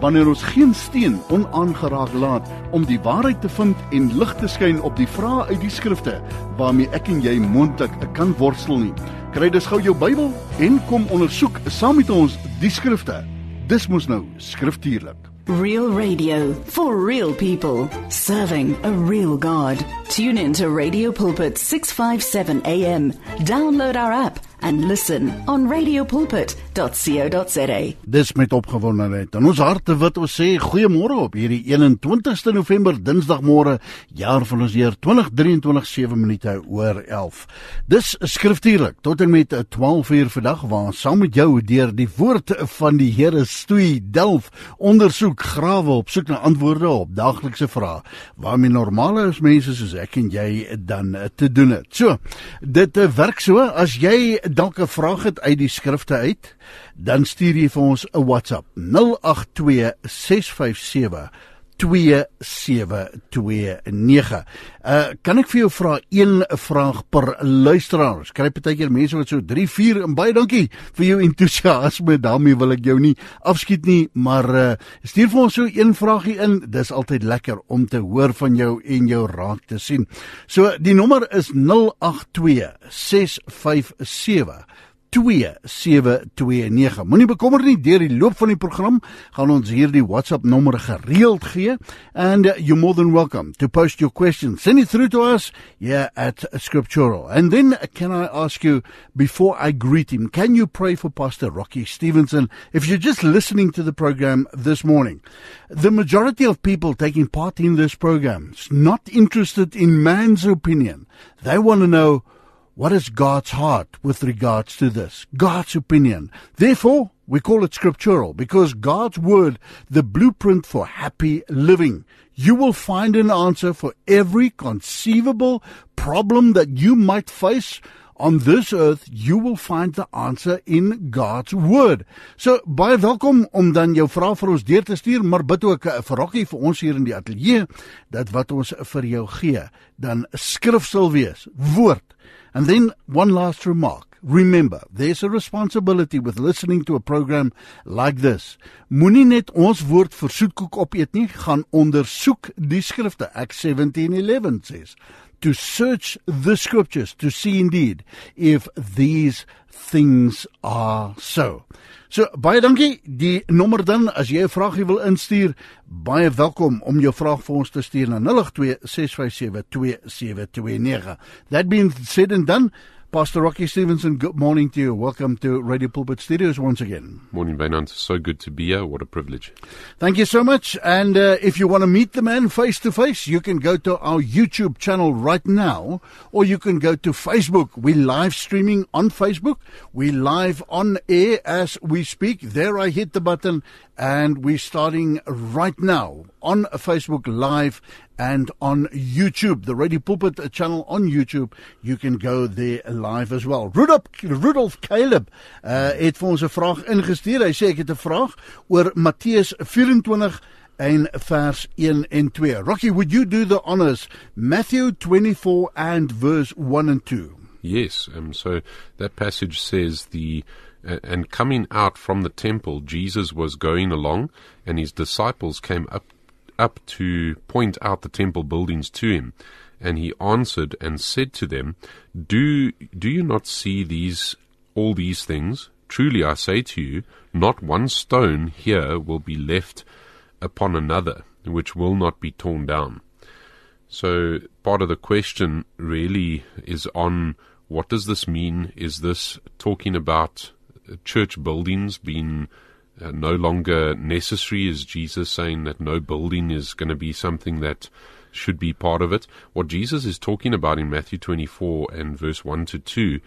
wanneer ons geen steen onaangeraak laat om die waarheid te vind en lig te skyn op die vrae uit die skrifte waarmee ek en jy moontlik kan worstel nie. Kry dus gou jou Bybel en kom ondersoek saam met ons die skrifte. Dis mos nou skriftuurlik. Real radio for real people, serving a real God. Tune in to Radio Pulpit 657 AM. Download our app and listen on radiopulpit.co.za. Dis met opgewondenheid. In ons harte wat ons sê goeiemôre op hierdie 21ste November Dinsdagmôre, jaar van ons Heer 2023 7 minute oor 11. Dis skriftuurlik tot en met 12 uur vandag waar ons saam met jou deur die woord van die Here stoei, delf, ondersoek, grawe op soek na antwoorde op daaglikse vrae waarmee normale mense soos ek en jy dan te doen het. So, dit werk so as jy dalk 'n vraag het uit die skrifte uit, dan stuur jy vir ons 'n WhatsApp 082 657 2729. Uh kan ek vir jou vra een vraag per luisteraar? Ons kry partykeer mense wat so 3, 4 en baie dankie vir jou entoesiasme. daarmee wil ek jou nie afskiet nie, maar uh stuur vir ons so een vraagie in. Dis altyd lekker om te hoor van jou en jou raak te sien. So die nommer is 082 657 2729. Moenie bekommer nie, deur die loop van die program gaan ons hierdie WhatsApp nommer gereeld gee and uh, you're more than welcome to post your questions. Send it through to us here at Scriptural. And then uh, can I ask you before I greet him, can you pray for Pastor Rocky Stevenson if you're just listening to the program this morning? The majority of people taking part in this program is not interested in man's opinion. They want to know what is God's heart with regards to this? God's opinion. Therefore, we call it scriptural because God's word, the blueprint for happy living. You will find an answer for every conceivable problem that you might face on this earth you will find the answer in God's word. So baie welkom om dan jou vrae vir ons deur te stuur, maar bid ook eh, vir Rockie vir ons hier in die ateljee dat wat ons vir jou gee, dan skrif sal wees, woord And then one last remark. Remember, there's a responsibility with listening to a program like this. Moenie net ons woord vir soetkoek opeet nie, gaan ondersoek die skrifte. Acts 17:11 says, to search the scriptures to see indeed if these things are so. So baie dankie. Die nommer dan as jy 'n vraagie wil instuur, baie welkom om jou vraag vir ons te stuur na 0826572729. That being said and done, Pastor Rocky Stevenson, good morning to you. Welcome to Radio Pulpit Studios once again. Morning, Wynand. So good to be here. What a privilege. Thank you so much. And uh, if you want to meet the man face to face, you can go to our YouTube channel right now, or you can go to Facebook. We're live streaming on Facebook. We live on air as we speak. There I hit the button and we're starting right now on Facebook Live and on YouTube, the Radio Pulpit channel on YouTube. You can go there live as well. Rudolf, Rudolf Caleb uh, het vir ons 'n vraag ingestuur. Hy sê ek het 'n vraag oor Matteus 24 en vers 1 en 2. Rocky, would you do the honors? Matthew 24 and verse 1 and 2. Yes, um, so that passage says the and coming out from the temple, Jesus was going along, and his disciples came up up to point out the temple buildings to him. And he answered and said to them, Do do you not see these all these things? Truly I say to you, not one stone here will be left upon another, which will not be torn down. So part of the question really is on what does this mean? Is this talking about church buildings being uh, no longer necessary? Is Jesus saying that no building is going to be something that should be part of it? What Jesus is talking about in Matthew 24 and verse 1 to 2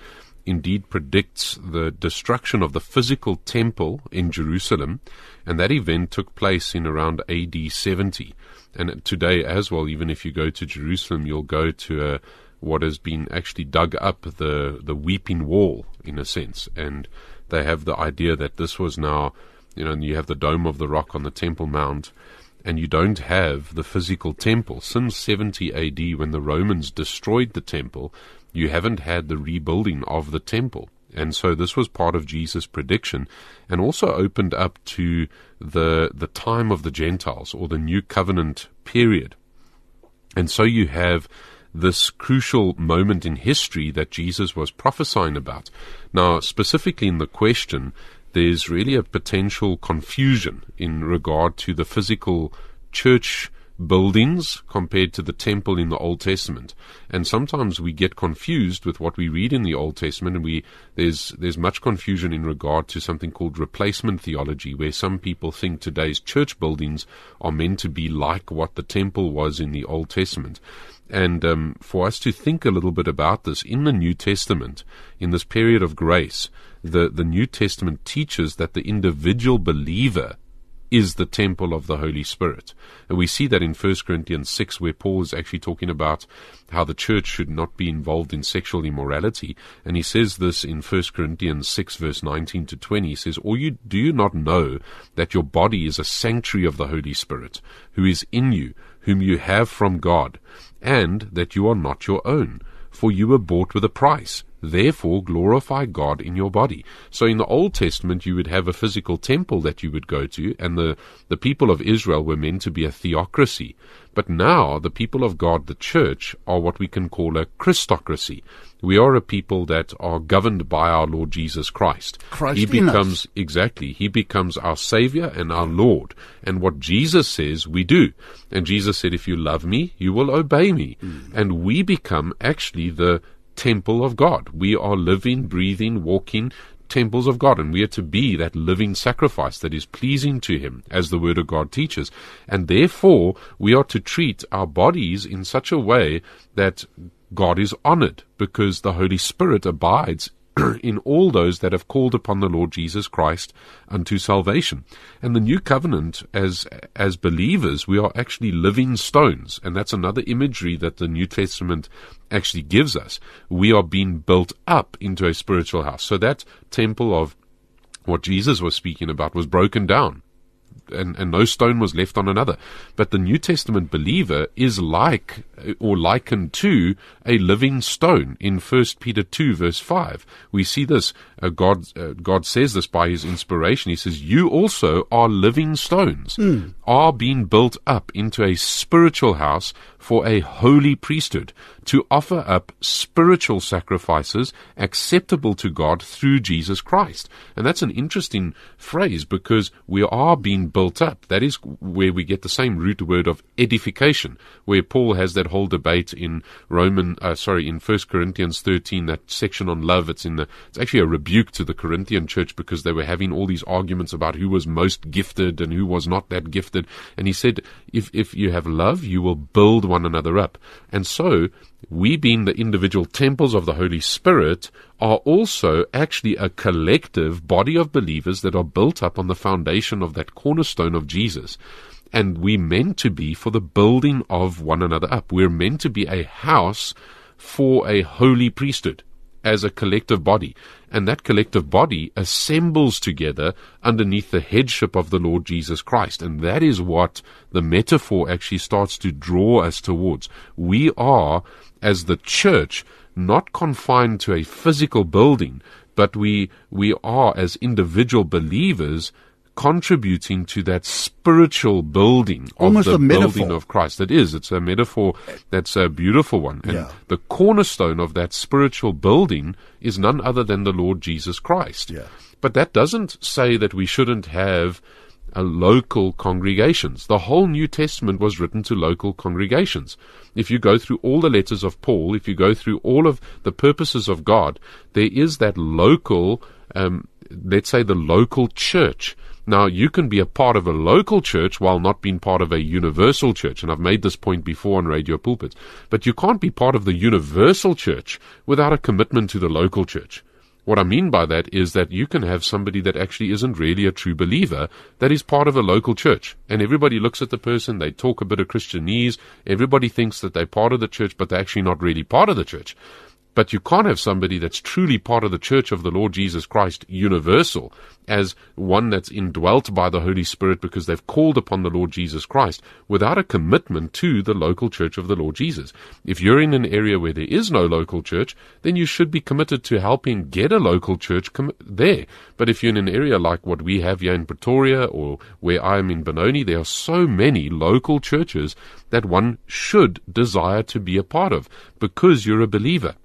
indeed predicts the destruction of the physical temple in Jerusalem, and that event took place in around AD 70. And today, as well, even if you go to Jerusalem, you'll go to a, what has been actually dug up the the weeping wall in a sense, and they have the idea that this was now, you know, you have the dome of the rock on the Temple Mount, and you don't have the physical temple since 70 AD when the Romans destroyed the temple. You haven't had the rebuilding of the temple. And so this was part of Jesus' prediction and also opened up to the the time of the Gentiles or the new covenant period. And so you have this crucial moment in history that Jesus was prophesying about. Now, specifically in the question, there's really a potential confusion in regard to the physical church buildings compared to the temple in the Old Testament. And sometimes we get confused with what we read in the Old Testament and we there's there's much confusion in regard to something called replacement theology where some people think today's church buildings are meant to be like what the temple was in the Old Testament. And um, for us to think a little bit about this in the New Testament, in this period of grace, the, the New Testament teaches that the individual believer is the temple of the Holy Spirit. And we see that in 1 Corinthians 6, where Paul is actually talking about how the church should not be involved in sexual immorality. And he says this in 1 Corinthians 6, verse 19 to 20. He says, Or you, do you not know that your body is a sanctuary of the Holy Spirit, who is in you, whom you have from God, and that you are not your own? For you were bought with a price. Therefore, glorify God in your body. So, in the Old Testament, you would have a physical temple that you would go to, and the, the people of Israel were meant to be a theocracy. But now, the people of God, the church, are what we can call a Christocracy. We are a people that are governed by our Lord Jesus Christ. Christ he becomes, exactly, He becomes our Savior and our Lord. And what Jesus says, we do. And Jesus said, if you love me, you will obey me. Hmm. And we become actually the temple of God. We are living, breathing, walking temples of God, and we are to be that living sacrifice that is pleasing to Him, as the Word of God teaches. And therefore, we are to treat our bodies in such a way that God is honored, because the Holy Spirit abides in all those that have called upon the Lord Jesus Christ unto salvation. And the new covenant as as believers, we are actually living stones, and that's another imagery that the New Testament actually gives us. We are being built up into a spiritual house. So that temple of what Jesus was speaking about was broken down. And, and no stone was left on another. But the New Testament believer is like or likened to a living stone in 1 Peter 2 verse 5. We see this, uh, God, uh, God says this by his inspiration. He says, you also are living stones, are being built up into a spiritual house for a holy priesthood to offer up spiritual sacrifices acceptable to God through Jesus Christ. And that's an interesting phrase because we are being built up. That is where we get the same root word of edification, where Paul has that whole debate in Roman, uh, sorry, in First Corinthians 13, that section on love. It's in the, it's actually a rebuke to the Corinthian church because they were having all these arguments about who was most gifted and who was not that gifted. And he said, if, if you have love, you will build one another up. And so, we being the individual temples of the Holy Spirit are also actually a collective body of believers that are built up on the foundation of that cornerstone of Jesus. And we're meant to be for the building of one another up. We're meant to be a house for a holy priesthood as a collective body. And that collective body assembles together underneath the headship of the Lord Jesus Christ. And that is what the metaphor actually starts to draw us towards. We are, as the church, not confined to a physical building, but we, we are, as individual believers, contributing to that spiritual building of Almost the building of Christ. It is. It's a metaphor that's a beautiful one. And Yeah. the cornerstone of that spiritual building is none other than the Lord Jesus Christ. Yeah. But that doesn't say that we shouldn't have local congregations. The whole New Testament was written to local congregations. If you go through all the letters of Paul, if you go through all of the purposes of God, there is that local, um, let's say the local church. Now, you can be a part of a local church while not being part of a universal church, and I've made this point before on radio pulpits, but you can't be part of the universal church without a commitment to the local church. What I mean by that is that you can have somebody that actually isn't really a true believer that is part of a local church. And everybody looks at the person, they talk a bit of Christianese, everybody thinks that they're part of the church, but they're actually not really part of the church. But you can't have somebody that's truly part of the church of the Lord Jesus Christ, universal, as one that's indwelt by the Holy Spirit because they've called upon the Lord Jesus Christ without a commitment to the local church of the Lord Jesus. If you're in an area where there is no local church, then you should be committed to helping get a local church com- there. But if you're in an area like what we have here in Pretoria or where I am in Benoni, there are so many local churches that one should desire to be a part of because you're a believer.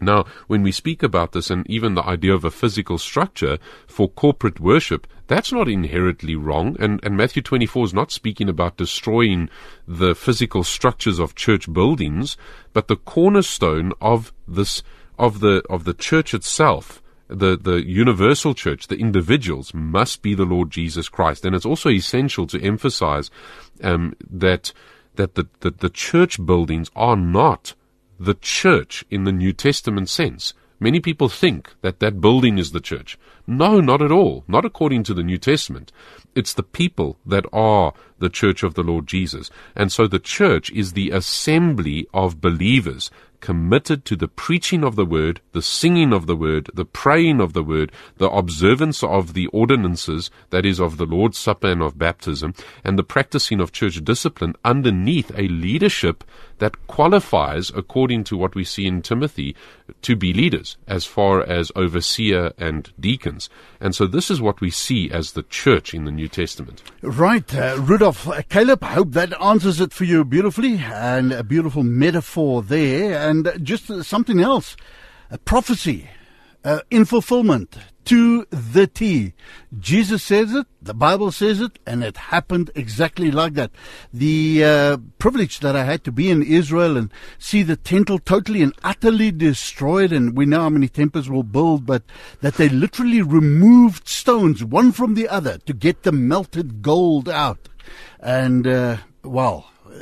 Now, when we speak about this and even the idea of a physical structure for corporate worship, that's not inherently wrong. And, and Matthew 24 is not speaking about destroying the physical structures of church buildings, but the cornerstone of this, of the, of the church itself the, the universal church, the individuals, must be the Lord Jesus Christ. And it's also essential to emphasize um, that that the, the, the church buildings are not the church in the New Testament sense. Many people think that that building is the church. No, not at all. Not according to the New Testament. It's the people that are the church of the Lord Jesus. And so the church is the assembly of believers committed to the preaching of the word, the singing of the word, the praying of the word, the observance of the ordinances, that is, of the Lord's Supper and of baptism, and the practicing of church discipline underneath a leadership that qualifies, according to what we see in Timothy, to be leaders as far as overseer and deacons. And so this is what we see as the church in the New Testament. Right, uh, Rudolph, uh, Caleb, I hope that answers it for you beautifully and a beautiful metaphor there. And just something else, a prophecy uh, in fulfillment to the T. Jesus says it, the Bible says it, and it happened exactly like that. The uh, privilege that I had to be in Israel and see the temple totally and utterly destroyed, and we know how many temples will build, but that they literally removed stones one from the other to get the melted gold out. And, uh,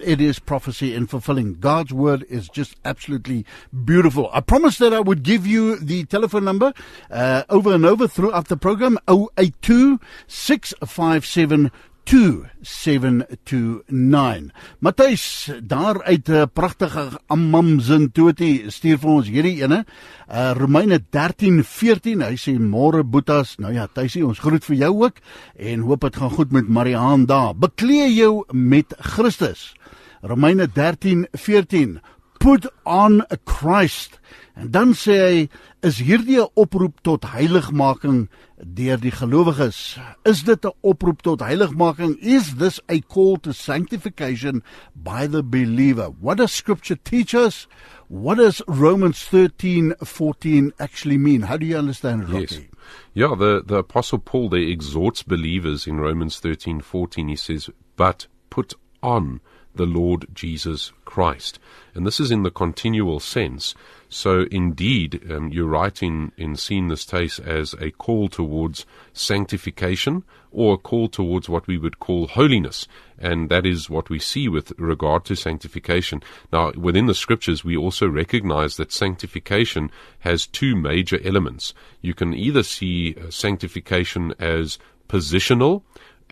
it is prophecy and fulfilling. God's word is just absolutely beautiful. I promised that I would give you the telephone number uh, over and over throughout the program 082 657 2729. Matthys, daar uit 'n uh, pragtige Ammamzin Toti stuur vir ons hierdie ene. Uh Romeine 13:14. Hy sê môre Boetas. Nou ja, Tuisie, ons groet vir jou ook en hoop dit gaan goed met Mariaan daar. Beklee jou met Christus. Romeine 13:14 Put on a Christ. En dan sê hy is hierdie 'n oproep tot heiligmaking deur die gelowiges. Is dit 'n oproep tot heiligmaking? Is this a call to sanctification by the believer? What does scripture teach us? What does Romans 13:14 actually mean? How do you understand it, Rocky? Yes. Yeah, the, the Apostle Paul there exhorts believers in Romans 13:14. He says, "But put on the Lord Jesus Christ. And this is in the continual sense. So, indeed, um, you're right in, in seeing this case as a call towards sanctification or a call towards what we would call holiness. And that is what we see with regard to sanctification. Now, within the scriptures, we also recognize that sanctification has two major elements. You can either see uh, sanctification as positional,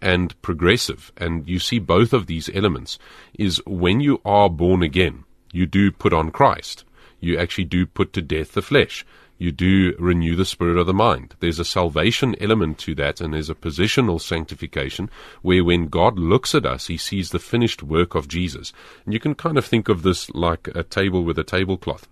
and progressive. And you see both of these elements is when you are born again, you do put on Christ. You actually do put to death the flesh. You do renew the spirit of the mind. There's a salvation element to that, and there's a positional sanctification where when God looks at us, he sees the finished work of Jesus. And you can kind of think of this like a table with a tablecloth.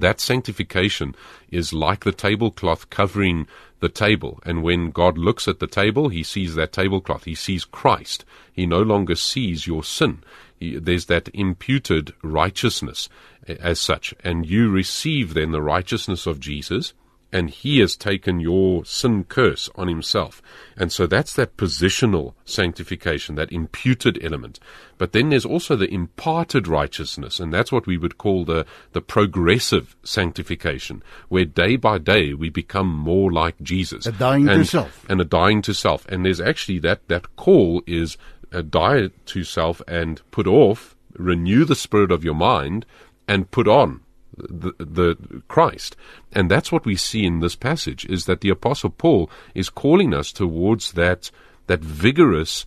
That sanctification is like the tablecloth covering the table. And when God looks at the table, he sees that tablecloth. He sees Christ. He no longer sees your sin. He, there's that imputed righteousness eh, as such. And you receive then the righteousness of Jesus and he has taken your sin curse on himself. And so that's that positional sanctification, that imputed element. But then there's also the imparted righteousness, and that's what we would call the, the progressive sanctification, where day by day we become more like Jesus. A dying and, to self. And a dying to self. And there's actually that, that call is a die to self and put off, renew the spirit of your mind, and put on the, the Christ. And that's what we see in this passage is that the apostle Paul is calling us towards that that vigorous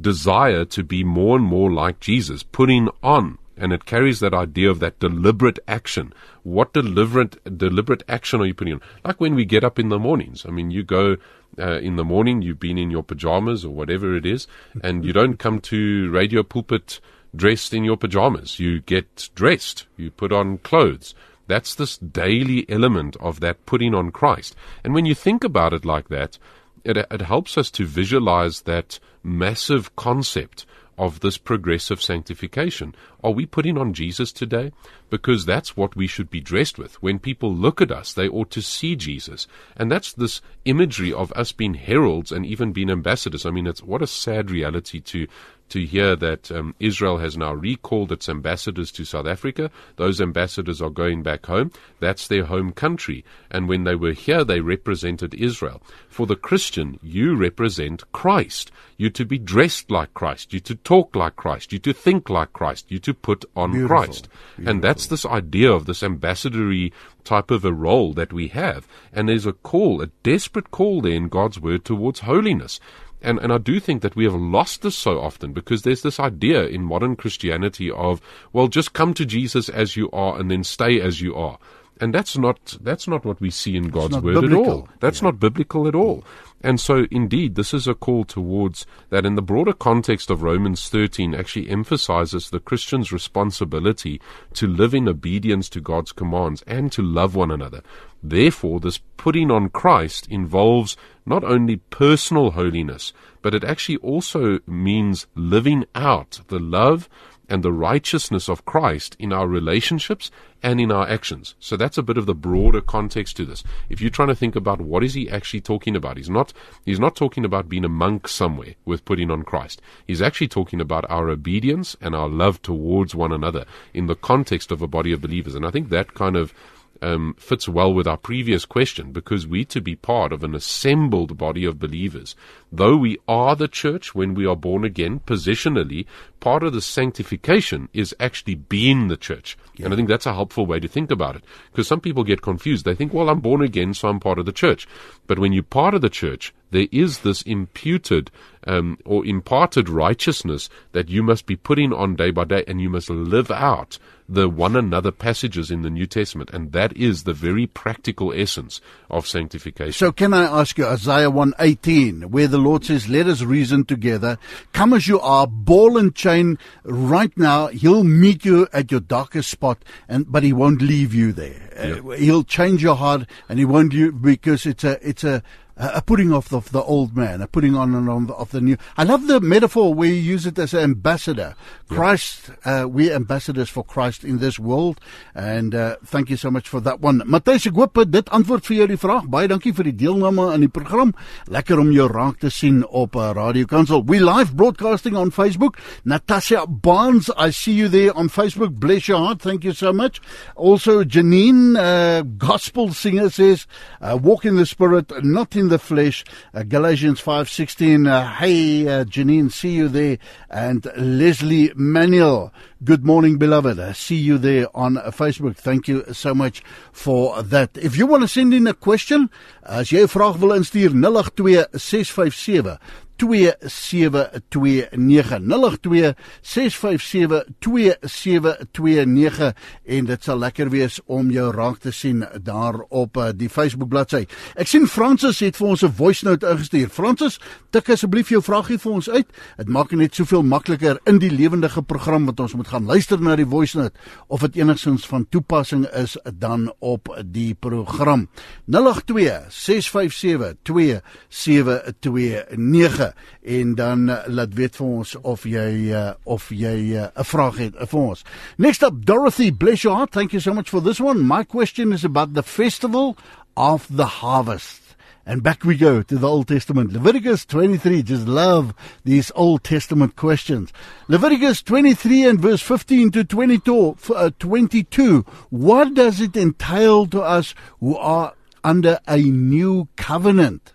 desire to be more and more like Jesus, putting on and it carries that idea of that deliberate action. What deliberate deliberate action are you putting on? Like when we get up in the mornings. I mean, you go uh, in the morning, you've been in your pajamas or whatever it is, and you don't come to radio pulpit dressed in your pajamas. You get dressed. You put on clothes. That's this daily element of that putting on Christ. And when you think about it like that, it, it helps us to visualize that massive concept of this progressive sanctification. Are we putting on Jesus today? Because that's what we should be dressed with. When people look at us, they ought to see Jesus. And that's this imagery of us being heralds and even being ambassadors. I mean, it's what a sad reality to to hear that um, Israel has now recalled its ambassadors to South Africa. Those ambassadors are going back home. That's their home country. And when they were here, they represented Israel. For the Christian, you represent Christ. You to be dressed like Christ. You to talk like Christ. You to think like Christ. You to put on Beautiful. Christ. Beautiful. And that's this idea of this ambassadory type of a role that we have. And there's a call, a desperate call there in God's word towards holiness. And, and I do think that we have lost this so often because there's this idea in modern Christianity of, well, just come to Jesus as you are and then stay as you are. And that's not, that's not what we see in God's word biblical. at all. That's Yeah. not biblical at all. Mm. And so, indeed, this is a call towards that in the broader context of Romans 13 actually emphasizes the Christian's responsibility to live in obedience to God's commands and to love one another. Therefore, this putting on Christ involves not only personal holiness, but it actually also means living out the love and the righteousness of Christ in our relationships and in our actions. So that's a bit of the broader context to this. If you're trying to think about what is he actually talking about, he's not he's not talking about being a monk somewhere with putting on Christ. He's actually talking about our obedience and our love towards one another in the context of a body of believers. And I think that kind of um, fits well with our previous question because we to be part of an assembled body of believers. Though we are the church when we are born again, positionally, part of the sanctification is actually being the church. And I think that's a helpful way to think about it. Because some people get confused. They think, well, I'm born again, so I'm part of the church. But when you're part of the church, there is this imputed um, or imparted righteousness that you must be putting on day by day, and you must live out the one another passages in the New Testament. And that is the very practical essence of sanctification. So can I ask you Isaiah 118 where the Lord says let us reason together come as you are ball and chain right now he'll meet you at your darkest spot and but he won't leave you there uh, he'll change your heart and he won't you because it's a it's a a putting off of the old man, a putting on and on of the new. I love the metaphor where you use it as an ambassador. Christ, uh, we're ambassadors for Christ in this world. And uh, thank you so much for that one. Matthys, ek hoop dit antwoord vir jou die vraag. Baie dankie vir die deelname aan die program. Lekker om jou raak te sien op uh, Radio Kansel. We live broadcasting on Facebook. Natasha Barnes, I see you there on Facebook. Bless your heart. Thank you so much. Also, Janine, uh, gospel singer says, uh, walk in the spirit, not in the flesh. Uh, Galatians 5:16. Uh, hey, uh, Janine, see you there. And Leslie Manuel, good morning, beloved. I see you there on uh, Facebook. Thank you so much for that. If you want to send in a question, as jy vraag wil instuur 082 657 2729 en dit sal lekker wees om jou raak te sien daar op uh, die Facebook bladsy. Ek sien Francis het vir ons 'n voice note ingestuur. Francis, tik asseblief jou vraagie vir ons uit. Dit maak dit net soveel makliker in die lewendige program wat ons moet gaan luister na die voice note of dit enigstens van toepassing is dan op die program. 082 657 2729 en dan uh, laat weet vir ons of jy uh, of jy 'n uh, vraag het uh, vir ons. Next up Dorothy, bless your heart. Thank you so much for this one. My question is about the festival of the harvest. And back we go to the Old Testament. Leviticus 23. Just love these Old Testament questions. Leviticus 23 and verse 15 to 22, uh, 22. What does it entail to us who are under a new covenant?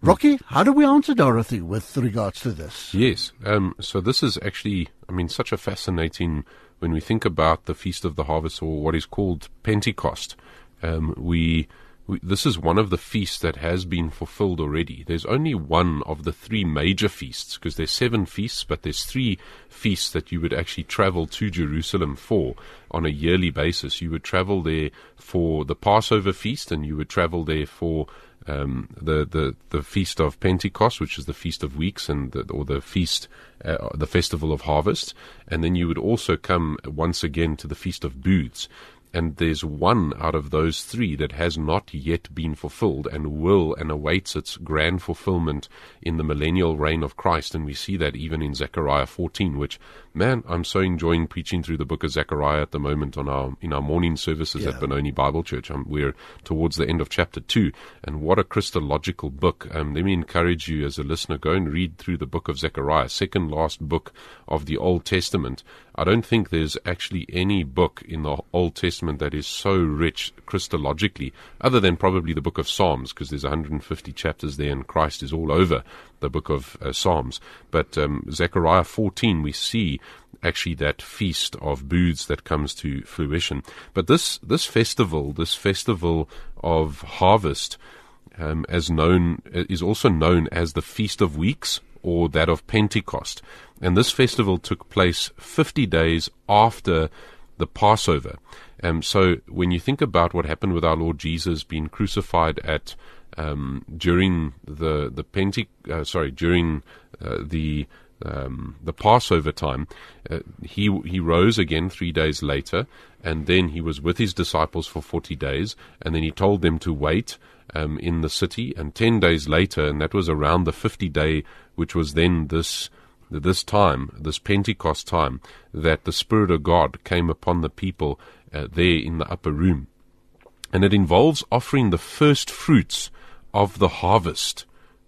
Rocky, how do we answer Dorothy with regards to this? Yes. Um, so this is actually, I mean, such a fascinating when we think about the Feast of the Harvest or what is called Pentecost, um, we we, this is one of the feasts that has been fulfilled already. There's only one of the three major feasts, because there's seven feasts, but there's three feasts that you would actually travel to Jerusalem for on a yearly basis. You would travel there for the Passover feast, and you would travel there for um, the, the the feast of Pentecost, which is the feast of weeks, and the, or the feast, uh, the festival of harvest, and then you would also come once again to the feast of booths and there's one out of those three that has not yet been fulfilled and will and awaits its grand fulfillment in the millennial reign of Christ. And we see that even in Zechariah 14, which, man, I'm so enjoying preaching through the book of Zechariah at the moment on our in our morning services yeah. at Benoni Bible Church. Um, we're towards the end of chapter two, and what a Christological book. Um, let me encourage you as a listener, go and read through the book of Zechariah, second last book of the Old Testament. I don't think there's actually any book in the Old Testament that is so rich Christologically, other than probably the book of Psalms, because there's 150 chapters there and Christ is all over the book of uh, Psalms. But um, Zechariah 14, we see actually that feast of booths that comes to fruition. But this, this festival, this festival of harvest, um, as known, is also known as the Feast of Weeks or that of Pentecost. And this festival took place 50 days after the Passover. Um, so when you think about what happened with our Lord Jesus being crucified at um, during the the Pente, uh, sorry, during uh, the um, the Passover time, uh, he he rose again three days later, and then he was with his disciples for forty days, and then he told them to wait um, in the city, and ten days later, and that was around the fifty day, which was then this this time, this Pentecost time, that the Spirit of God came upon the people uh, there in the upper room, and it involves offering the first fruits of the harvest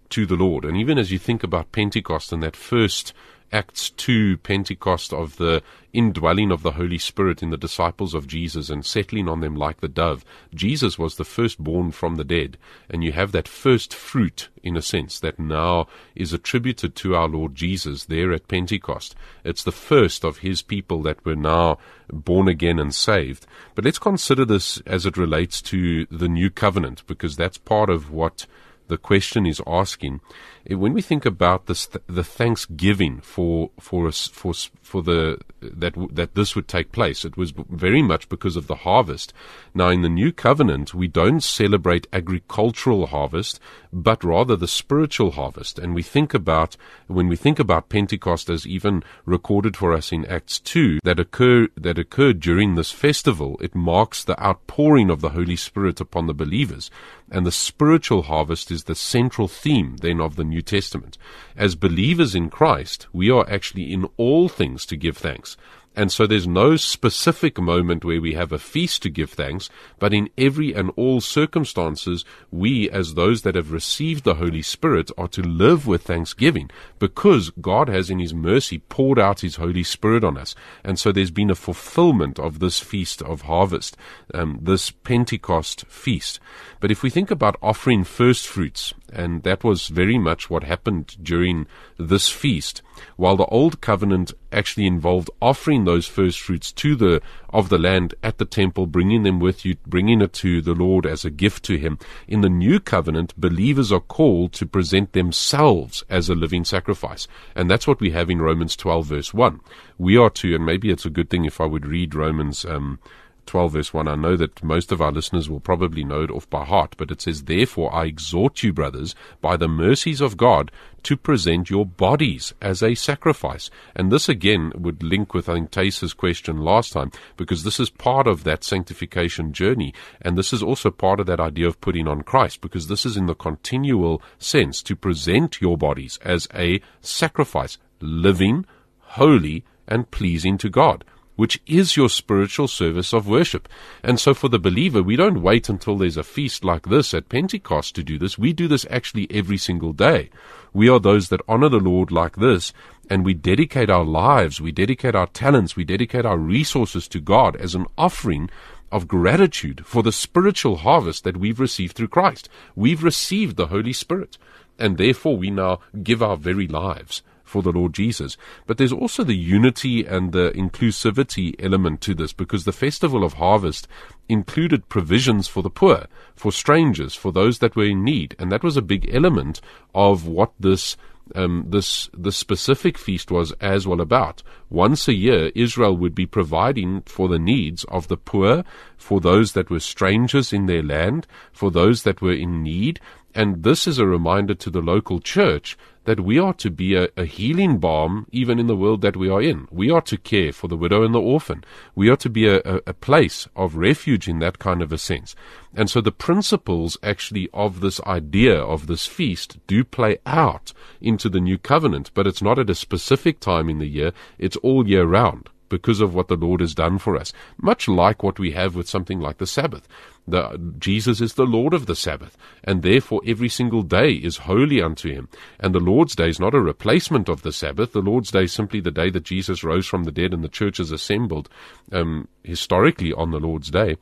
to the Lord. And even as you think about Pentecost and that first Acts 2 Pentecost of the indwelling of the Holy Spirit in the disciples of Jesus and settling on them like the dove. Jesus was the firstborn from the dead, and you have that first fruit, in a sense, that now is attributed to our Lord Jesus there at Pentecost. It's the first of his people that were now born again and saved. But let's consider this as it relates to the new covenant, because that's part of what the question is asking, Eh, when we think about this, the thanksgiving for for us for for the that that this would take place, it was very much because of the harvest. Now, in the new covenant, we don't celebrate agricultural harvest, but rather the spiritual harvest. And we think about when we think about Pentecost as even recorded for us in Acts two that occur that occurred during this festival. It marks the outpouring of the Holy Spirit upon the believers, and the spiritual harvest is is the central theme then of the New Testament. As believers in Christ, we are actually in all things to give thanks. And so there's no specific moment where we have a feast to give thanks, but in every and all circumstances, we, as those that have received the Holy Spirit, are to live with thanksgiving because God has in His mercy poured out His Holy Spirit on us. And so there's been a fulfillment of this feast of harvest, um, this Pentecost feast. But if we think about offering first fruits, and that was very much what happened during this feast, while the old covenant actually involved offering those first fruits to the of the land at the temple, bringing them with you, bringing it to the Lord as a gift to Him. In the new covenant, believers are called to present themselves as a living sacrifice, and that's what we have in Romans 12 verse 1. We are to, and maybe it's a good thing if I would read Romans. Um, 12 verse 1. I know that most of our listeners will probably know it off by heart, but it says, Therefore I exhort you, brothers, by the mercies of God, to present your bodies as a sacrifice. And this again would link with, I think, Thys's question last time, because this is part of that sanctification journey. And this is also part of that idea of putting on Christ, because this is in the continual sense to present your bodies as a sacrifice, living, holy, and pleasing to God which is your spiritual service of worship. And so for the believer, we don't wait until there's a feast like this at Pentecost to do this. We do this actually every single day. We are those that honor the Lord like this, and we dedicate our lives, we dedicate our talents, we dedicate our resources to God as an offering of gratitude for the spiritual harvest that we've received through Christ. We've received the Holy Spirit, and therefore we now give our very lives for the Lord Jesus. But there's also the unity and the inclusivity element to this because the Festival of Harvest included provisions for the poor, for strangers, for those that were in need. And that was a big element of what this um, this the specific feast was as well about. Once a year, Israel would be providing for the needs of the poor, for those that were strangers in their land, for those that were in need. And this is a reminder to the local church that we are to be a, a, healing balm even in the world that we are in. We are to care for the widow and the orphan. We are to be a, a, a place of refuge in that kind of a sense. And so the principles actually of this idea of this feast do play out into the new covenant, but it's not at a specific time in the year. It's all year round because of what the Lord has done for us. Much like what we have with something like the Sabbath. The, Jesus is the Lord of the Sabbath, and therefore every single day is holy unto him. And the Lord's Day is not a replacement of the Sabbath. The Lord's Day is simply the day that Jesus rose from the dead and the church is assembled um, historically on the Lord's Day.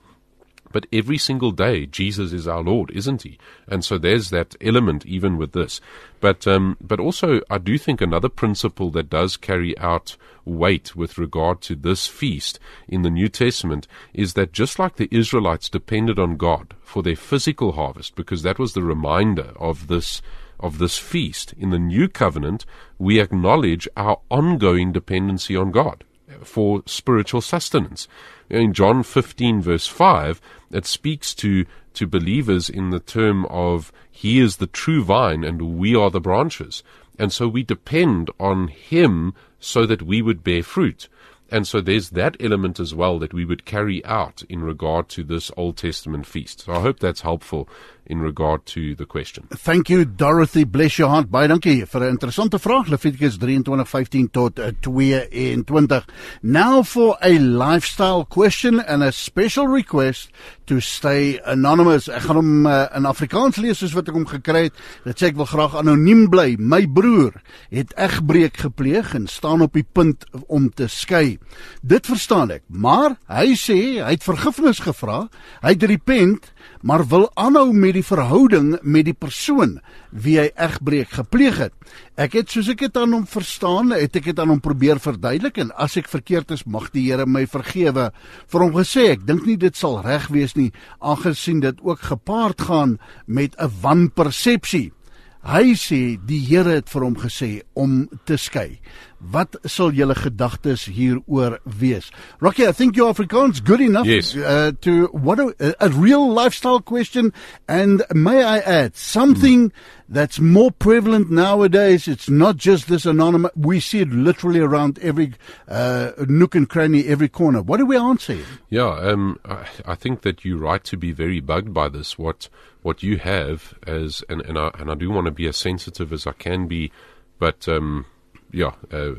But every single day, Jesus is our Lord, isn't He? And so there's that element even with this. But um, but also, I do think another principle that does carry out weight with regard to this feast in the New Testament is that just like the Israelites depended on God for their physical harvest, because that was the reminder of this of this feast in the New Covenant, we acknowledge our ongoing dependency on God for spiritual sustenance. In John 15, verse 5, it speaks to, to believers in the term of He is the true vine and we are the branches. And so we depend on Him so that we would bear fruit. And so there's that element as well that we would carry out in regard to this Old Testament feast. So I hope that's helpful in regard to the question. Thank you Dorothy bless your heart baie dankie vir 'n interessante vraag Levitikus 23:15 tot 22. Uh, Now for a lifestyle question and a special request to stay anonymous. Ek gaan hom uh, in Afrikaans lees soos wat ek hom gekry het. Dit sê ek wil graag anoniem bly. My broer het egbreek gepleeg en staan op die punt om te skei. Dit verstaan ek, maar hy sê hy het vergifnis gevra. Hy het repent maar wil aanhou met die verhouding met die persoon wie hy egbreek gepleeg het. Ek het soos ek dit aan hom verstaan, het ek dit aan hom probeer verduidelik en as ek verkeerd is, mag die Here my vergewe. Vir hom gesê, ek dink nie dit sal reg wees nie, aangesien dit ook gepaard gaan met 'n wanpersepsie. Hy sê die Here het vir hom gesê om te skei. Wat sal julle gedagtes hieroor wees? Rocky, I think your Afrikaans good enough yes. uh, to what a, a real lifestyle question and may I add something mm. That's more prevalent nowadays it's not just this anonymous we see it literally around every uh, nook and cranny every corner. What do we answer? Yeah, um, I, I think that you're right to be very bugged by this what what you have as and and I, and I do want to be as sensitive as I can be but um yeah, uh,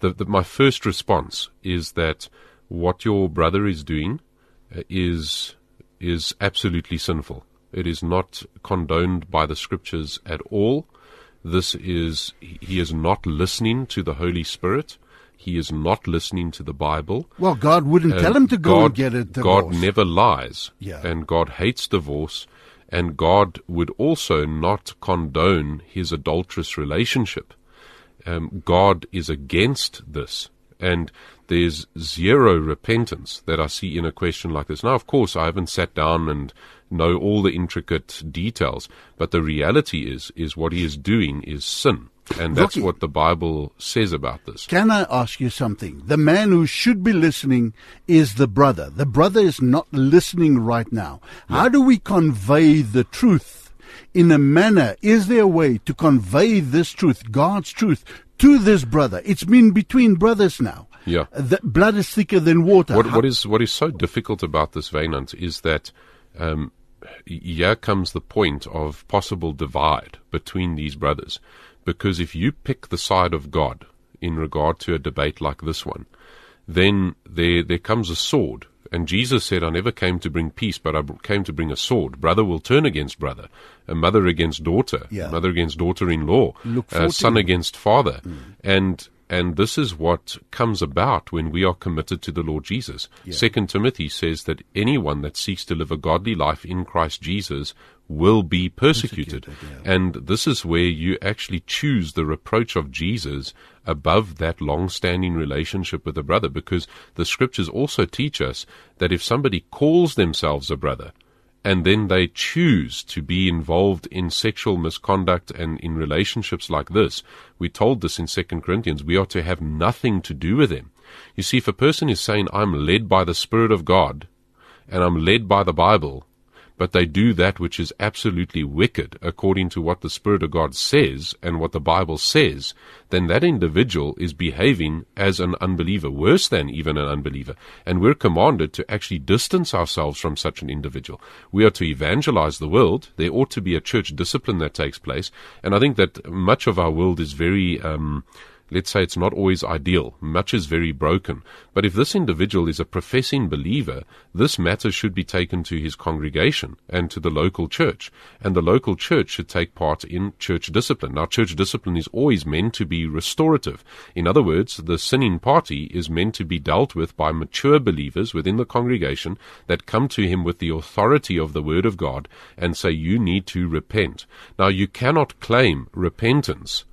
the, the, my first response is that what your brother is doing uh, is is absolutely sinful. It is not condoned by the scriptures at all. This is he is not listening to the Holy Spirit. He is not listening to the Bible. Well, God wouldn't uh, tell him to go God, and get a divorce. God never lies. Yeah. And God hates divorce. And God would also not condone his adulterous relationship um, God is against this. And there's zero repentance that I see in a question like this. Now, of course, I haven't sat down and know all the intricate details, but the reality is, is what he is doing is sin. And that's Rocky, what the Bible says about this. Can I ask you something? The man who should be listening is the brother. The brother is not listening right now. Yeah. How do we convey the truth in a manner, is there a way to convey this truth, God's truth, to this brother? It's been between brothers now. Yeah. The blood is thicker than water. What, what is what is so difficult about this, Wynand, is that um, here comes the point of possible divide between these brothers. Because if you pick the side of God in regard to a debate like this one, then there there comes a sword and Jesus said, I never came to bring peace, but I came to bring a sword. Brother will turn against brother, a mother against daughter, yeah. mother against daughter in law, a son against father. Mm. And And this is what comes about when we are committed to the Lord Jesus. Second Timothy says that anyone that seeks to live a godly life in Christ Jesus will be persecuted. Persecuted, And this is where you actually choose the reproach of Jesus above that long standing relationship with a brother because the scriptures also teach us that if somebody calls themselves a brother, and then they choose to be involved in sexual misconduct and in relationships like this, we told this in 2 Corinthians, we are to have nothing to do with them. You see, if a person is saying, I'm led by the Spirit of God, and I'm led by the Bible, but they do that which is absolutely wicked according to what the Spirit of God says and what the Bible says, then that individual is behaving as an unbeliever, worse than even an unbeliever. And we're commanded to actually distance ourselves from such an individual. We are to evangelize the world. There ought to be a church discipline that takes place. And I think that much of our world is very, um, let's say it's not always ideal. Much is very broken. But if this individual is a professing believer, this matter should be taken to his congregation and to the local church. And the local church should take part in church discipline. Now, church discipline is always meant to be restorative. In other words, the sinning party is meant to be dealt with by mature believers within the congregation that come to him with the authority of the Word of God and say, You need to repent. Now, you cannot claim repentance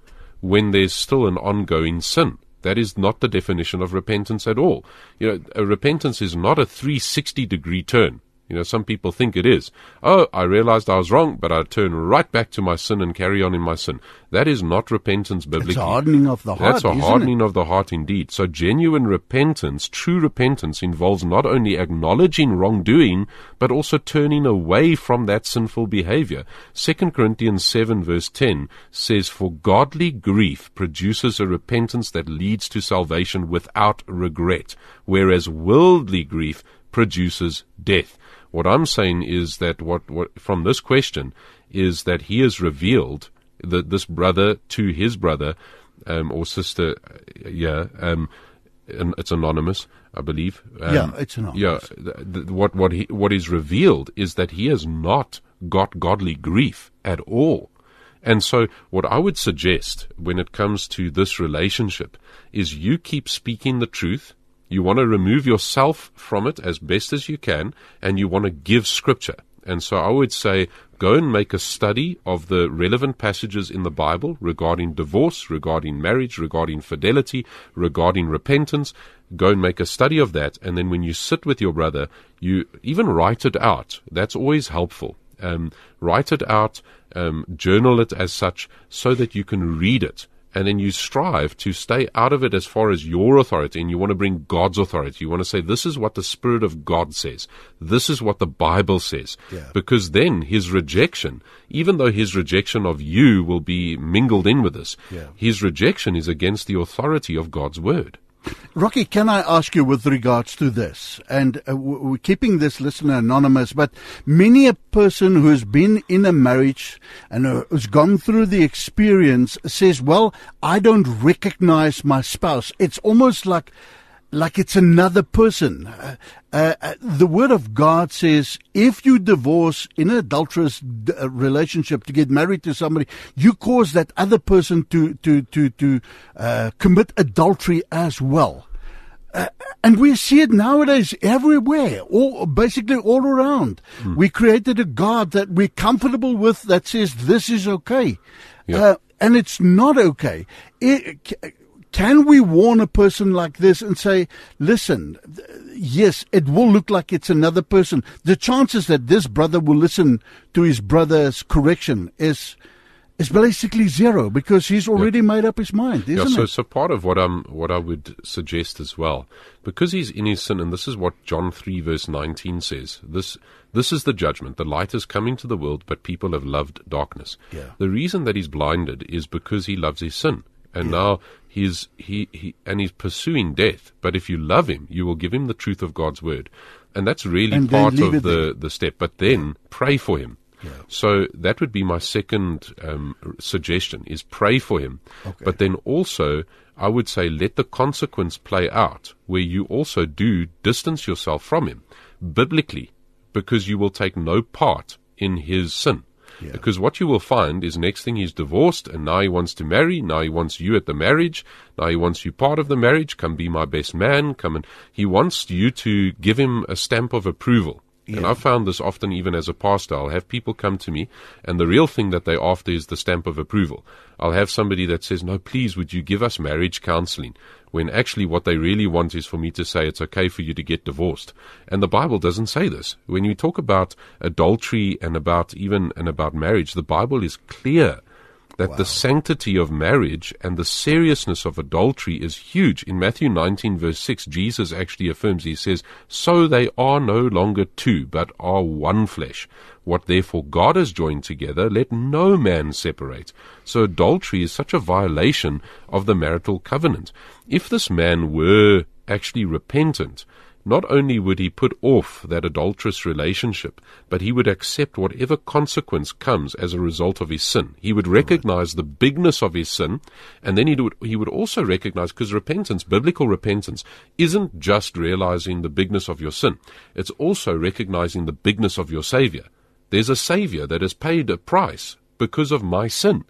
when there's still an ongoing sin. That is not the definition of repentance at all. You know, repentance is not a 360 degree turn. You know, some people think it is. Oh, I realized I was wrong, but I turn right back to my sin and carry on in my sin. That is not repentance biblically. It's a hardening of the heart. That's a hardening of the heart indeed. So genuine repentance, true repentance involves not only acknowledging wrongdoing, but also turning away from that sinful behavior. 2 Corinthians 7 verse 10 says, For godly grief produces a repentance that leads to salvation without regret, whereas worldly grief produces death. What I'm saying is that what, what from this question is that he has revealed that this brother to his brother um, or sister, yeah, um, and it's anonymous, I believe. Um, Yeah, it's anonymous. Yeah, what what he, what is revealed is that he has not got godly grief at all. And so, what I would suggest when it comes to this relationship is you keep speaking the truth. You want to remove yourself from it as best as you can, and you want to give scripture. And so I would say go and make a study of the relevant passages in the Bible regarding divorce, regarding marriage, regarding fidelity, regarding repentance. Go and make a study of that. And then when you sit with your brother, you even write it out. That's always helpful. Um, write it out, um, journal it as such so that you can read it and then you strive to stay out of it as far as your authority, and you want to bring God's authority. You want to say, This is what the Spirit of God says. This is what the Bible says. Yeah. Because then his rejection, even though his rejection of you will be mingled in with this, Yeah. his rejection is against the authority of God's Word. Rocky, can I ask you with regards to this? And uh, we're keeping this listener anonymous, but many a person who's been in a marriage and uh, who's gone through the experience says, well, I don't recognize my spouse. It's almost like like it's another person. Uh, uh, uh, the word of God says, if you divorce in an adulterous d- uh, relationship to get married to somebody, you cause that other person to to to to uh, commit adultery as well. Uh, and we see it nowadays everywhere, all basically all around. We created a God that we're comfortable with that says this is okay, uh, and it's not okay. It, can we warn a person like this and say, listen, yes, it will look like it's another person. The chances that this brother will listen to his brother's correction is is basically zero because he's already made up his mind, Yeah, so it? so part of what I'm what I would suggest as well, because he's innocent, and this is what John three verse nineteen says. This this is the judgment. The light is coming to the world, but people have loved darkness. Yeah. The reason that he's blinded is because he loves his sin, and now he's he, he and he's pursuing death. But if you love him, you will give him the truth of God's word, and that's really And part of the the step. But then pray for him. So that would be my second um, suggestion: is pray for him. Okay. But then also, I would say let the consequence play out, where you also do distance yourself from him, biblically, because you will take no part in his sin. Yeah. Because what you will find is next thing he's divorced and now he wants to marry. Now he wants you at the marriage. Now he wants you part of the marriage. Come be my best man. Come and he wants you to give him a stamp of approval. And I've found this often even as a pastor. I'll have people come to me, and the real thing that they're after is the stamp of approval. I'll have somebody that says, No, please, would you give us marriage counseling? When actually what they really want is for me to say it's okay for you to get divorced. And the Bible doesn't say this. When you talk about adultery and about even and about marriage, the Bible is clear that the sanctity of marriage and the seriousness of adultery is huge. In Matthew 19, verse 6, Jesus actually affirms, He says, So they are no longer two, but are one flesh. What therefore God has joined together, let no man separate. So adultery is such a violation of the marital covenant. If this man were actually repentant, not only would he put off that adulterous relationship, but he would accept whatever consequence comes as a result of his sin. He would recognize the bigness of his sin, and then he would, he would also recognize, because repentance, biblical repentance, isn't just realizing the bigness of your sin, it's also recognizing the bigness of your Savior. There's a Savior that has paid a price because of my sin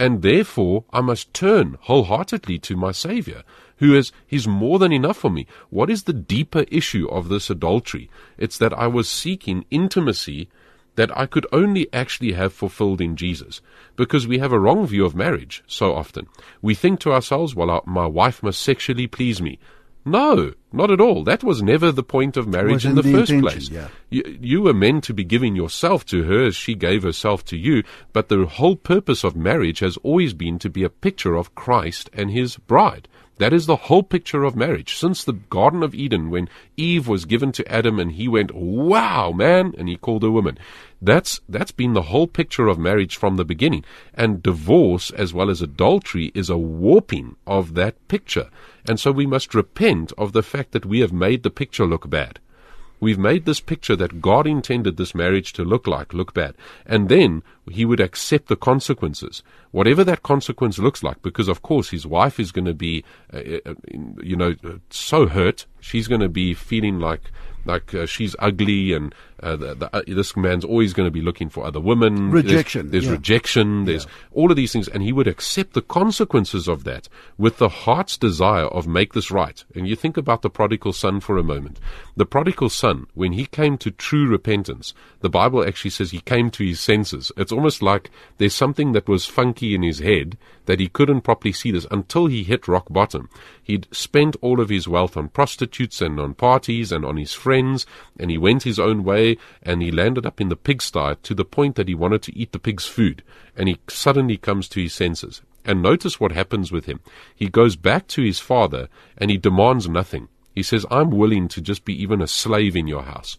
and therefore I must turn wholeheartedly to my Savior, who is He's more than enough for me. What is the deeper issue of this adultery? It's that I was seeking intimacy that I could only actually have fulfilled in Jesus, because we have a wrong view of marriage so often. We think to ourselves, "Well, uh, my wife must sexually please me." No, not at all. That was never the point of marriage in the, the first place. yeah. You, you were meant to be giving yourself to her as she gave herself to you, but the whole purpose of marriage has always been to be a picture of Christ and his bride. That is the whole picture of marriage. Since the Garden of Eden, when Eve was given to Adam and he went, wow, man, and he called her woman. That's, that's been the whole picture of marriage from the beginning. And divorce, as well as adultery, is a warping of that picture. And so we must repent of the fact that we have made the picture look bad. We've made this picture that God intended this marriage to look like, look bad. And then he would accept the consequences, whatever that consequence looks like, because of course his wife is going to be, uh, uh, you know, so hurt. She's going to be feeling like, like uh, she's ugly and uh, the, the, uh, this man's always going to be looking for other women. There's- Rejection, There's, yeah. rejection. There's all of these things. And he would accept the consequences of that with the heart's desire of make this right. And you think about the prodigal son for a moment. The prodigal son, when he came to true repentance, the Bible actually says he came to his senses. It's almost like there's something that was funky in his head that he couldn't properly see this until he hit rock bottom. He'd spent all of his wealth on prostitutes and on parties and on his friends, and he went his own way, and he landed up in the pigsty to the point that he wanted to eat the pig's food, and he suddenly comes to his senses. And notice what happens with him. He goes back to his father, and he demands nothing. He says, I'm willing to just be even a slave in your house.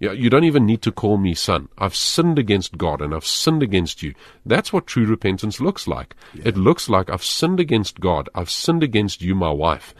You don't even need to call me son. I've sinned against God and I've sinned against you. That's what true repentance looks like. It looks like I've sinned against God. I've sinned against you, my wife.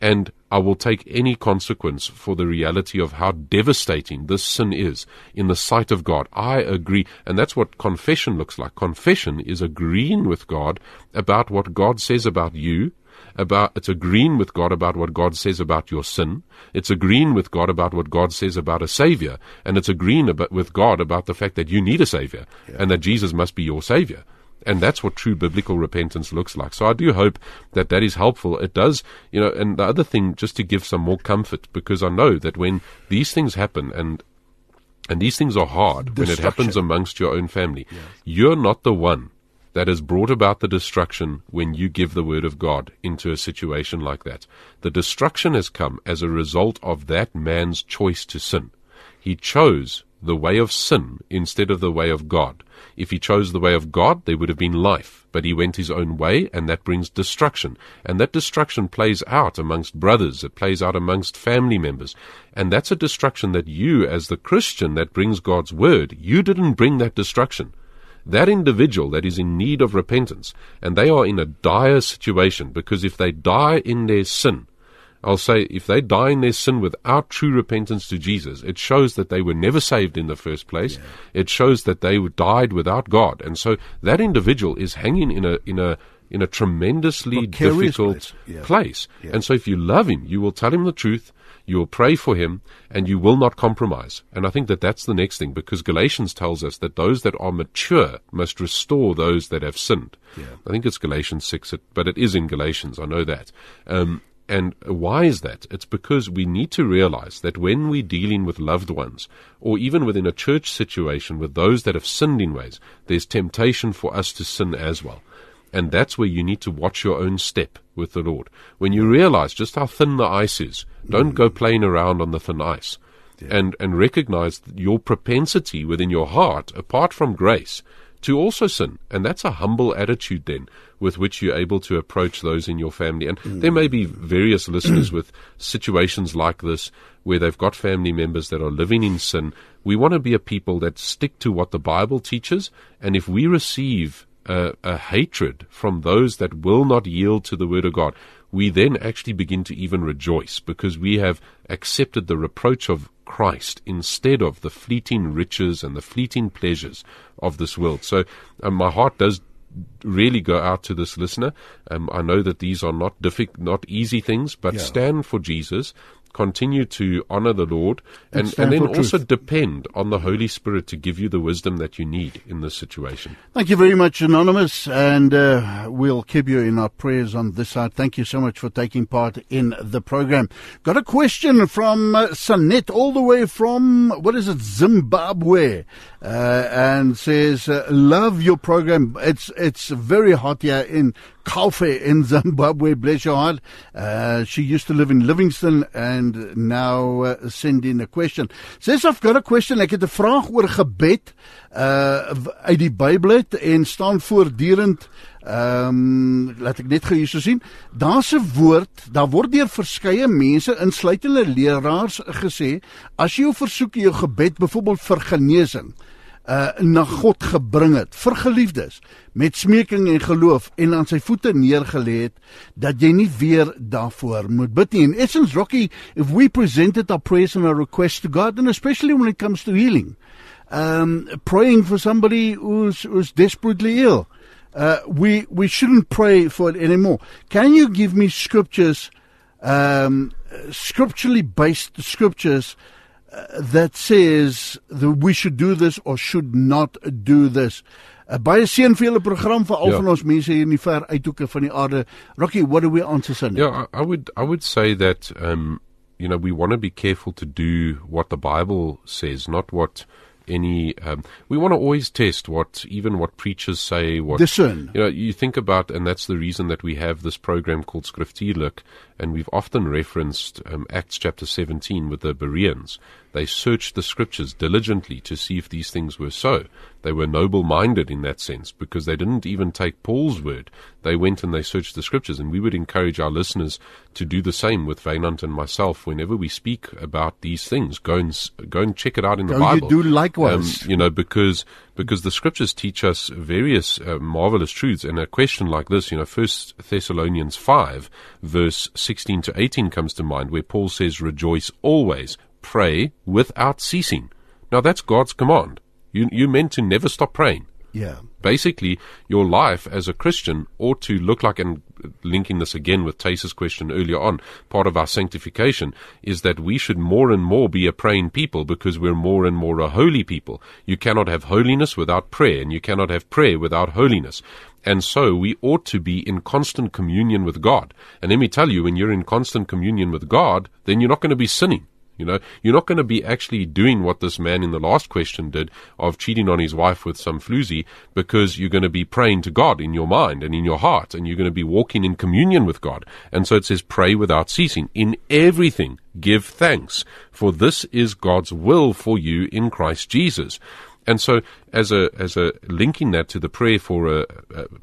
And I will take any consequence for the reality of how devastating this sin is in the sight of God. I agree. And that's what confession looks like. Confession is agreeing with God about what God says about you about it's agreeing with God about what God says about your sin. It's agreeing with God about what God says about a savior, and it's agreeing about, with God about the fact that you need a savior and that Jesus must be your savior. And that's what true biblical repentance looks like. So I do hope that that is helpful. It does, you know, and the other thing, just to give some more comfort, because I know that when these things happen and and these things are hard when it happens amongst your own family. You're not the one that has brought about the destruction when you give the word of God into a situation like that. The destruction has come as a result of that man's choice to sin. He chose the way of sin instead of the way of God. If he chose the way of God, there would have been life, but he went his own way, and that brings destruction. And that destruction plays out amongst brothers, it plays out amongst family members. And that's a destruction that you, as the Christian that brings God's word, you didn't bring that destruction that individual that is in need of repentance, and they are in a dire situation because if they die in their sin, I'll say if they die in their sin without true repentance to Jesus, it shows that they were never saved in the first place. It shows that they died without God, and so that individual is hanging in a in a in a tremendously difficult place, yeah. place. Yeah. And so if you love him, you will tell him the truth, you will pray for him, and you will not compromise. And I think that that's the next thing because Galatians tells us that those that are mature must restore those that have sinned. I think it's Galatians 6, but it is in Galatians, I know that. Um, and why is that? It's because we need to realize that when we're dealing with loved ones, or even within a church situation with those that have sinned in ways, there's temptation for us to sin as well. And that's where you need to watch your own step with the Lord. When you realize just how thin the ice is, don't go playing around on the thin ice. And, and recognize your propensity within your heart, apart from grace, to also sin. And that's a humble attitude then with which you're able to approach those in your family. And there may be various listeners with situations like this where they've got family members that are living in sin. We want to be a people that stick to what the Bible teaches. And if we receive a, a hatred from those that will not yield to the word of God, we then actually begin to even rejoice because we have accepted the reproach of Christ instead of the fleeting riches and the fleeting pleasures of this world. So um, my heart does really go out to this listener. Um, I know that these are not difficult, not easy things, but Yeah. stand for Jesus. Continue to honor the Lord, And and, and, then also truth. depend on the Holy Spirit to give you the wisdom that you need in this situation. Thank you very much, Anonymous, and uh, we'll keep you in our prayers on this side. Thank you so much for taking part in the program. Got a question from uh, Sanet, all the way from, what is it, Zimbabwe, uh, and says, uh, love your program. It's, it's very hot here in Kaufe in Zimbabwe, bless your heart. Uh, she used to live in Livingston and now uh, send in a question. Says, I've got a question. Ek het 'n vraag oor gebed uh uit die Bybel uit en staan voortdurend ehm um, laat ek net gou hierso sien. Daar's 'n woord, daar word deur verskeie mense insluitende leraars gesê as jy jou versoek jou gebed byvoorbeeld vir genesing uh na God gebring het vir geliefdes met smeking en geloof en aan sy voete neergelê het dat jy nie weer daarvoor moet bid nie. In essence Rocky, if we presented our prayers and our requests to God and especially when it comes to healing, um praying for somebody who's who's desperately ill, uh we we shouldn't pray for it anymore. Can you give me scriptures um scripturally based scriptures that says that we should do this or should not do this. Uh, baie seën vir julle program vir al Ja. van ons mense hier in die ver uithoeke van die aarde. Rocky, what do we answer Sunday? Yeah, I, I would I would say that um, you know we want to be careful to do what the Bible says, not what any. Um, we want to always test what even what preachers say. What Discern. You know, you think about, and that's the reason that we have this program called Skriftuurlik, and we've often referenced um, Acts chapter 17 with the Bereans. They searched the scriptures diligently to see if these things were so. They were noble minded in that sense because they didn't even take Paul's word. They went and they searched the scriptures, and we would encourage our listeners to do the same with Wynand and myself whenever we speak about these things. Go and, go and check it out in the Go you Bible. do likewise. Um, you know, because because the scriptures teach us various uh, marvelous truths. And a question like this, you know, First Thessalonians five, verse sixteen to eighteen, comes to mind, where Paul says, "Rejoice always, pray without ceasing." Now that's God's command. You you meant to never stop praying. Yeah. Basically, your life as a Christian ought to look like, and linking this again with Thys's question earlier on, part of our sanctification is that we should more and more be a praying people because we're more and more a holy people. You cannot have holiness without prayer, and you cannot have prayer without holiness. And so we ought to be in constant communion with God. And let me tell you, when you're in constant communion with God, then you're not going to be sinning. You know, you're not going to be actually doing what this man in the last question did of cheating on his wife with some floozy because you're going to be praying to God in your mind and in your heart and you're going to be walking in communion with God. And so it says, pray without ceasing. In everything, give thanks, for this is God's will for you in Christ Jesus. And so, as a as a linking that to the prayer for a,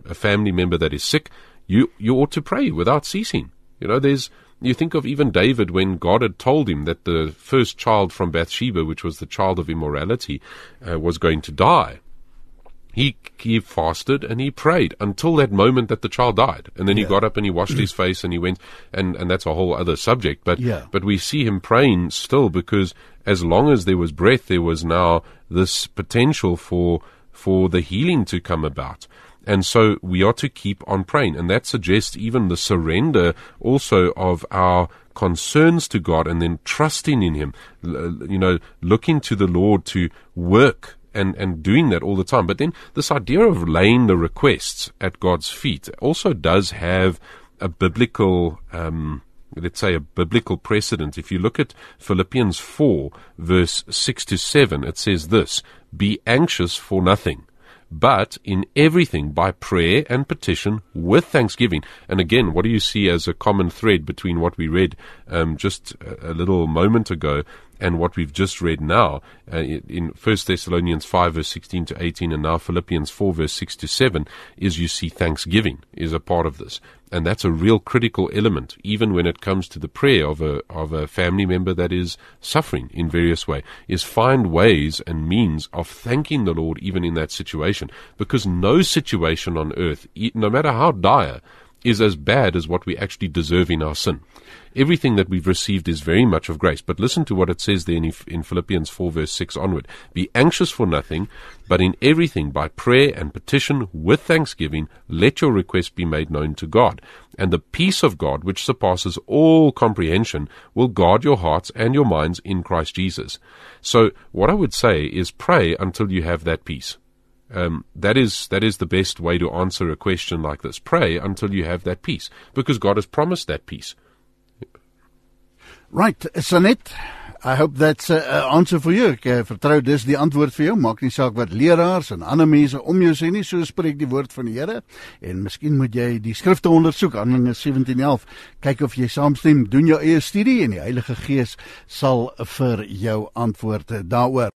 a, family member that is sick, you you ought to pray without ceasing. You know, there's you think of even David when God had told him that the first child from Bathsheba, which was the child of immorality, uh, was going to die. He he fasted and he prayed until that moment that the child died, and then he got up and he washed his face and he went, and and that's a whole other subject. But Yeah. but we see him praying still because as long as there was breath, there was now this potential for for the healing to come about. And so we are to keep on praying. And that suggests even the surrender also of our concerns to God and then trusting in Him, you know, looking to the Lord to work and, and doing that all the time. But then this idea of laying the requests at God's feet also does have a biblical, um, let's say a biblical precedent. If you look at Philippians 4 verse 6 to 7, it says this, be anxious for nothing but in everything by prayer and petition with thanksgiving. And again, what do you see as a common thread between what we read um, just a, little moment ago and what we've just read now uh, in 1 Thessalonians 5 verse 16 to 18 and now Philippians 4 verse 6 to 7 is you see thanksgiving is a part of this. And that's a real critical element, even when it comes to the prayer of a, of a family member that is suffering in various way, is find ways and means of thanking the Lord even in that situation. Because no situation on earth, no matter how dire, is as bad as what we actually deserve in our sin. Everything that we've received is very much of grace. But listen to what it says there in, in Philippians 4 verse 6 onward. Be anxious for nothing, but in everything by prayer and petition with thanksgiving, let your requests be made known to God. And the peace of God, which surpasses all comprehension, will guard your hearts and your minds in Christ Jesus. So what I would say is pray until you have that peace. Um, that is that is the best way to answer a question like this. Pray until you have that peace, because God has promised that peace. Right, Sanet. I hope that's an answer for you. Ek uh, vertrou dis die antwoord vir jou. Maak nie saak wat leraars en ander mense om jou sê nie, so spreek die woord van die Here. En miskien moet jy die skrifte ondersoek, Handelinge 17:11. Kyk of jy saamstem, doen jou eie studie en die Heilige Gees sal vir jou antwoorde daaroor